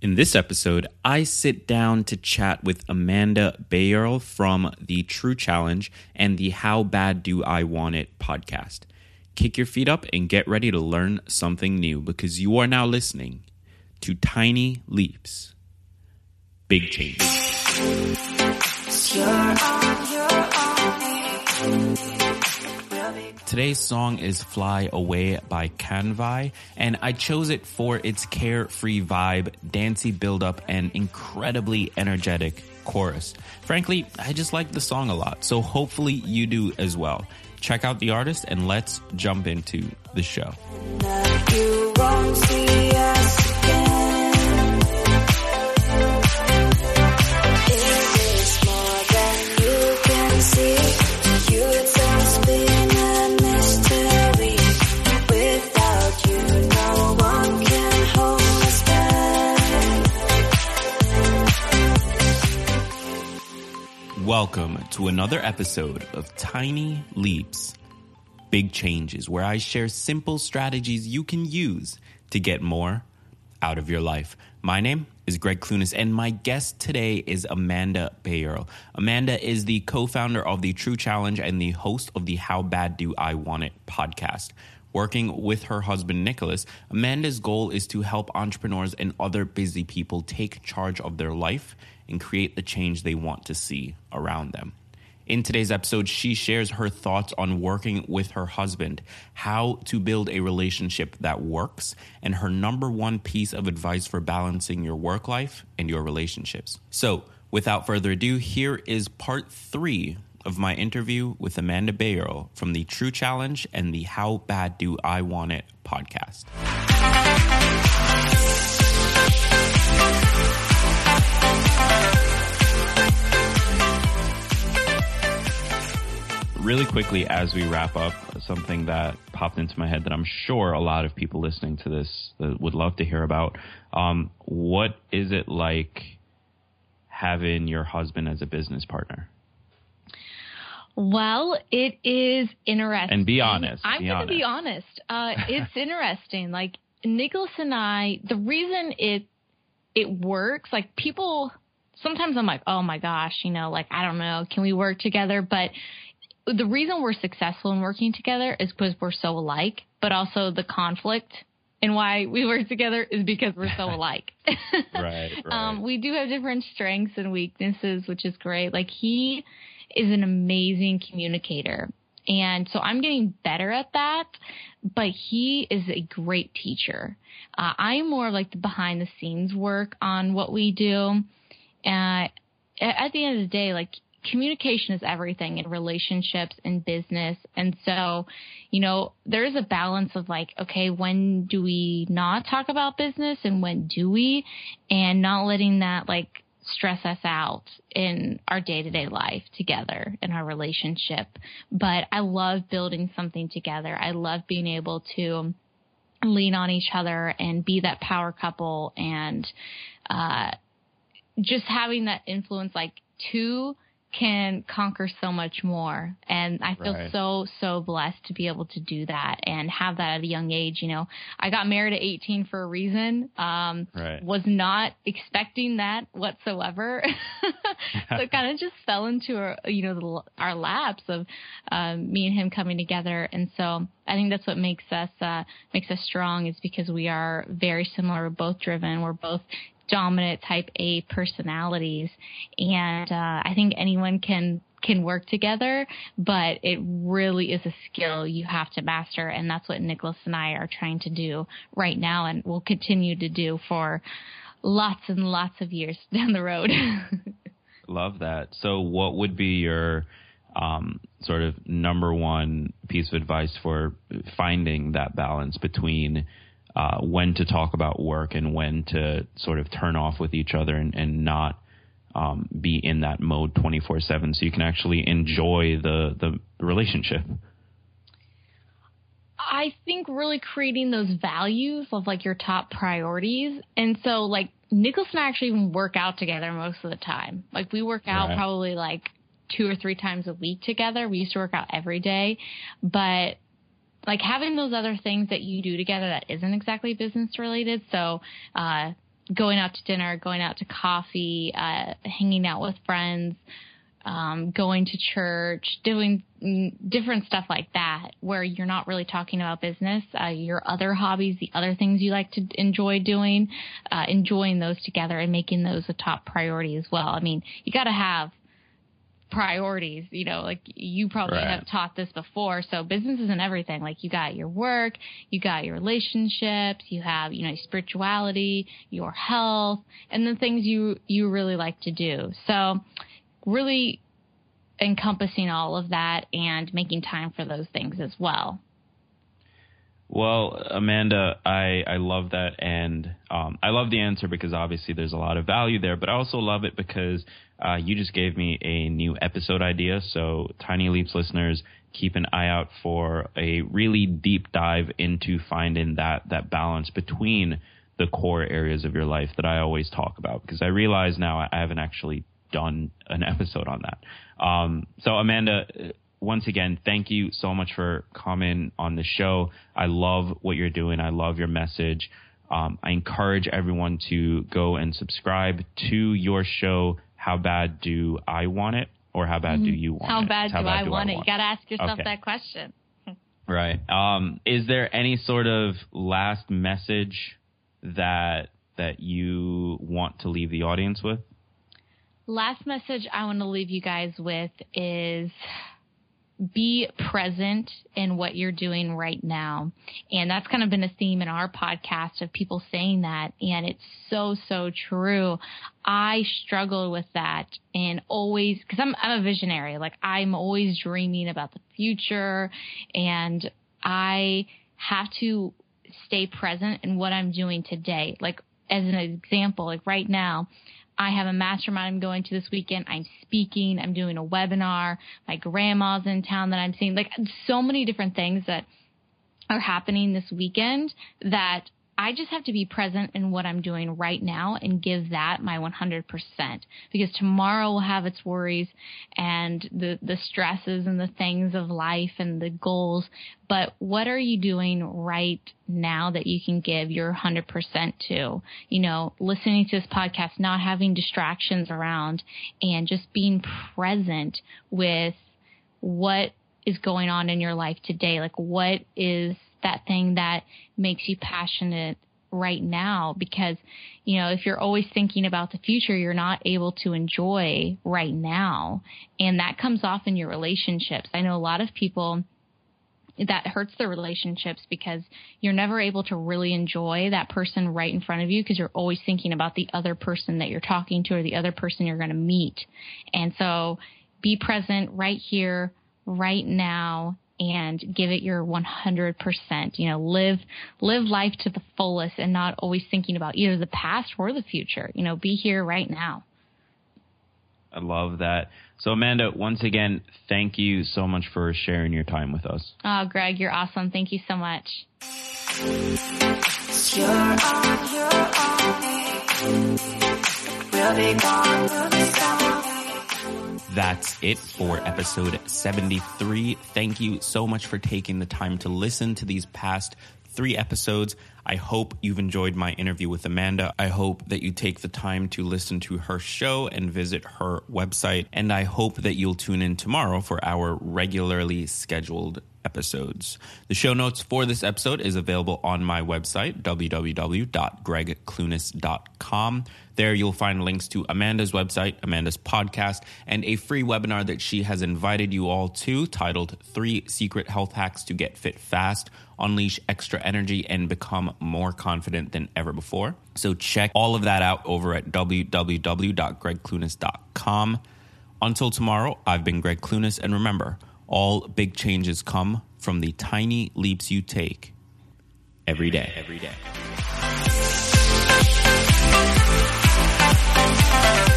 In this episode, I sit down to chat with Amanda Bayerl from the True Challenge and the How Bad Do I Want It podcast. Kick your feet up and get ready to learn something new because you are now listening to Tiny Leaps, Big Changes. Today's song is Fly Away by Canvi, and I chose it for its carefree vibe, dancey build up, and incredibly energetic chorus. Frankly, I just like the song a lot, so hopefully you do as well. Check out the artist and let's jump into the show. Welcome to another episode of Tiny Leaps, Big Changes, where I share simple strategies you can use to get more out of your life. My name is Greg Clunis, and my guest today is Amanda Bayerl. Amanda is the co founder of the True Challenge and the host of the How Bad Do I Want It podcast. Working with her husband Nicholas, Amanda's goal is to help entrepreneurs and other busy people take charge of their life and create the change they want to see around them. In today's episode, she shares her thoughts on working with her husband, how to build a relationship that works, and her number one piece of advice for balancing your work life and your relationships. So, without further ado, here is part three of my interview with Amanda Bayerl from the True Challenge and the How Bad Do I Want It podcast. Really quickly, as we wrap up, something that popped into my head that I'm sure a lot of people listening to this would love to hear about. Um, what is it like having your husband as a business partner? Well, it is interesting. And be honest. I'm going to be honest. Uh, it's interesting. Like Nicholas and I, the reason it it works, like people. Sometimes I'm like, oh my gosh, you know, like I don't know, can we work together? But the reason we're successful in working together is because we're so alike, but also the conflict and why we work together is because we're so alike. right, right. Um, we do have different strengths and weaknesses, which is great. Like he is an amazing communicator. And so I'm getting better at that, but he is a great teacher. Uh, I'm more of like the behind the scenes work on what we do. Uh, at the end of the day, like communication is everything in relationships and business. And so, you know, there is a balance of like, okay, when do we not talk about business and when do we? And not letting that like stress us out in our day to day life together in our relationship. But I love building something together. I love being able to lean on each other and be that power couple and, uh, just having that influence like two can conquer so much more. And I feel right. so, so blessed to be able to do that and have that at a young age. You know, I got married at 18 for a reason. Um, right. was not expecting that whatsoever. so it kind of just fell into our, you know, the, our laps of, um, me and him coming together. And so I think that's what makes us, uh, makes us strong is because we are very similar. We're both driven. We're both dominant type A personalities. And uh, I think anyone can can work together, but it really is a skill you have to master. And that's what Nicholas and I are trying to do right now and will continue to do for lots and lots of years down the road. Love that. So, what would be your um, sort of number one piece of advice for finding that balance between uh, when to talk about work and when to sort of turn off with each other and, and not um, be in that mode 24 7 so you can actually enjoy the, the relationship. I think really creating those values of like your top priorities. And so like Nicholas and I actually even work out together most of the time. Like we work out right. probably like two or three times a week together. We used to work out every day, but like having those other things that you do together that isn't exactly business related. So, uh, going out to dinner, going out to coffee, uh, hanging out with friends, um, going to church, doing different stuff like that, where you're not really talking about business, uh, your other hobbies, the other things you like to enjoy doing, uh, enjoying those together and making those a top priority as well. I mean, you got to have priorities, you know, like you probably right. have taught this before. So business isn't everything. Like you got your work, you got your relationships, you have, you know, spirituality, your health, and the things you, you really like to do. So really encompassing all of that and making time for those things as well. Well, Amanda, I, I love that. And um, I love the answer because obviously there's a lot of value there, but I also love it because uh, you just gave me a new episode idea. So, Tiny Leaps listeners, keep an eye out for a really deep dive into finding that, that balance between the core areas of your life that I always talk about because I realize now I haven't actually done an episode on that. Um, so, Amanda, once again, thank you so much for coming on the show. I love what you're doing. I love your message. Um, I encourage everyone to go and subscribe to your show. How bad do I want it, or how bad mm-hmm. do you want how it? Bad how do bad I do want I want it? You got to ask yourself okay. that question. right. Um, is there any sort of last message that that you want to leave the audience with? Last message I want to leave you guys with is be present in what you're doing right now. And that's kind of been a theme in our podcast of people saying that. And it's so, so true. I struggle with that and always, cause I'm, I'm a visionary. Like I'm always dreaming about the future and I have to stay present in what I'm doing today. Like as an example, like right now, I have a mastermind I'm going to this weekend. I'm speaking. I'm doing a webinar. My grandma's in town that I'm seeing. Like so many different things that are happening this weekend that I just have to be present in what I'm doing right now and give that my 100% because tomorrow will have its worries and the, the stresses and the things of life and the goals. But what are you doing right now that you can give your 100% to? You know, listening to this podcast, not having distractions around and just being present with what is going on in your life today. Like what is that thing that makes you passionate right now because you know if you're always thinking about the future you're not able to enjoy right now. And that comes off in your relationships. I know a lot of people that hurts their relationships because you're never able to really enjoy that person right in front of you because you're always thinking about the other person that you're talking to or the other person you're going to meet. And so be present right here right now and give it your 100%. You know, live, live life to the fullest and not always thinking about either the past or the future. You know, be here right now. I love that. So, Amanda, once again, thank you so much for sharing your time with us. Oh, Greg, you're awesome. Thank you so much. You're on, you're on. That's it for episode 73. Thank you so much for taking the time to listen to these past three episodes. I hope you've enjoyed my interview with Amanda. I hope that you take the time to listen to her show and visit her website. And I hope that you'll tune in tomorrow for our regularly scheduled episodes. The show notes for this episode is available on my website, www.gregclunis.com. There you'll find links to Amanda's website, Amanda's podcast, and a free webinar that she has invited you all to titled Three Secret Health Hacks to Get Fit Fast, unleash extra energy, and become more confident than ever before. So check all of that out over at www.gregclunis.com. Until tomorrow, I've been Greg Clunis, and remember, all big changes come from the tiny leaps you take every day. Every day. Every day.